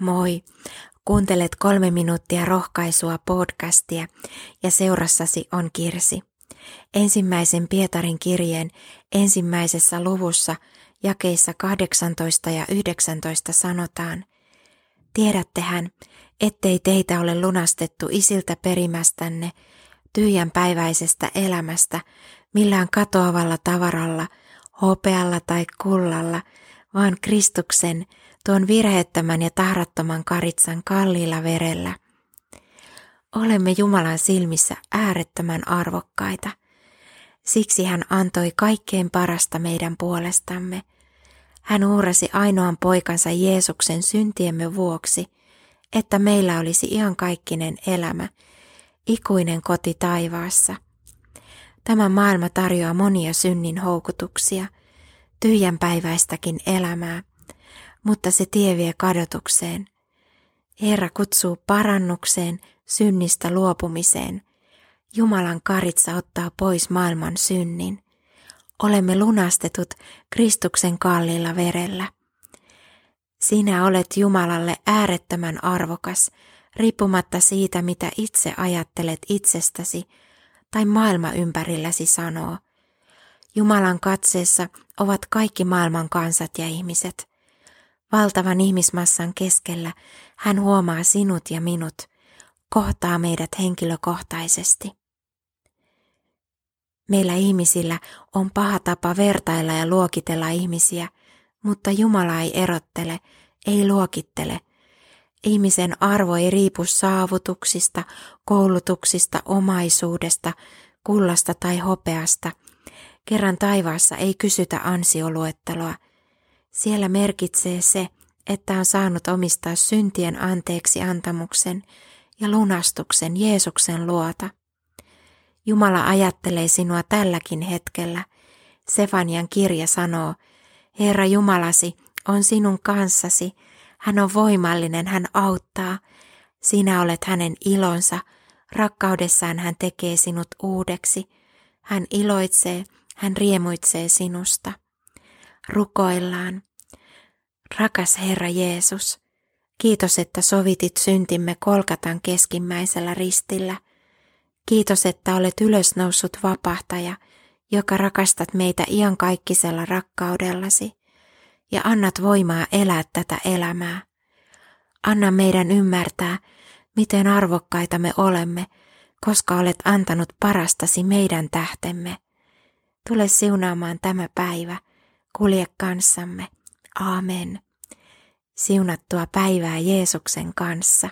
Moi! Kuuntelet kolme minuuttia rohkaisua podcastia ja seurassasi on Kirsi. Ensimmäisen Pietarin kirjeen ensimmäisessä luvussa jakeissa 18 ja 19 sanotaan, Tiedättehän, ettei teitä ole lunastettu isiltä perimästänne, tyhjän päiväisestä elämästä, millään katoavalla tavaralla, hopealla tai kullalla, vaan Kristuksen, tuon virheettömän ja tahrattoman karitsan kalliilla verellä. Olemme Jumalan silmissä äärettömän arvokkaita. Siksi hän antoi kaikkein parasta meidän puolestamme. Hän uhrasi ainoan poikansa Jeesuksen syntiemme vuoksi, että meillä olisi iankaikkinen elämä, ikuinen koti taivaassa. Tämä maailma tarjoaa monia synnin houkutuksia, tyhjänpäiväistäkin elämää – mutta se tie vie kadotukseen. Herra kutsuu parannukseen, synnistä luopumiseen. Jumalan karitsa ottaa pois maailman synnin. Olemme lunastetut Kristuksen kalliilla verellä. Sinä olet Jumalalle äärettömän arvokas, riippumatta siitä, mitä itse ajattelet itsestäsi tai maailma ympärilläsi sanoo. Jumalan katseessa ovat kaikki maailman kansat ja ihmiset – Valtavan ihmismassan keskellä hän huomaa sinut ja minut, kohtaa meidät henkilökohtaisesti. Meillä ihmisillä on paha tapa vertailla ja luokitella ihmisiä, mutta Jumala ei erottele, ei luokittele. Ihmisen arvo ei riipu saavutuksista, koulutuksista, omaisuudesta, kullasta tai hopeasta. Kerran taivaassa ei kysytä ansioluetteloa – siellä merkitsee se, että on saanut omistaa syntien anteeksi antamuksen ja lunastuksen Jeesuksen luota. Jumala ajattelee sinua tälläkin hetkellä. Sefanian kirja sanoo, Herra Jumalasi on sinun kanssasi, hän on voimallinen, hän auttaa. Sinä olet hänen ilonsa, rakkaudessaan hän tekee sinut uudeksi. Hän iloitsee, hän riemuitsee sinusta. Rukoillaan. Rakas Herra Jeesus, kiitos, että sovitit syntimme Kolkatan keskimmäisellä ristillä. Kiitos, että olet ylösnoussut vapahtaja, joka rakastat meitä iankaikkisella rakkaudellasi ja annat voimaa elää tätä elämää. Anna meidän ymmärtää, miten arvokkaita me olemme, koska olet antanut parastasi meidän tähtemme. Tule siunaamaan tämä päivä, kulje kanssamme. Amen. Siunattua päivää Jeesuksen kanssa.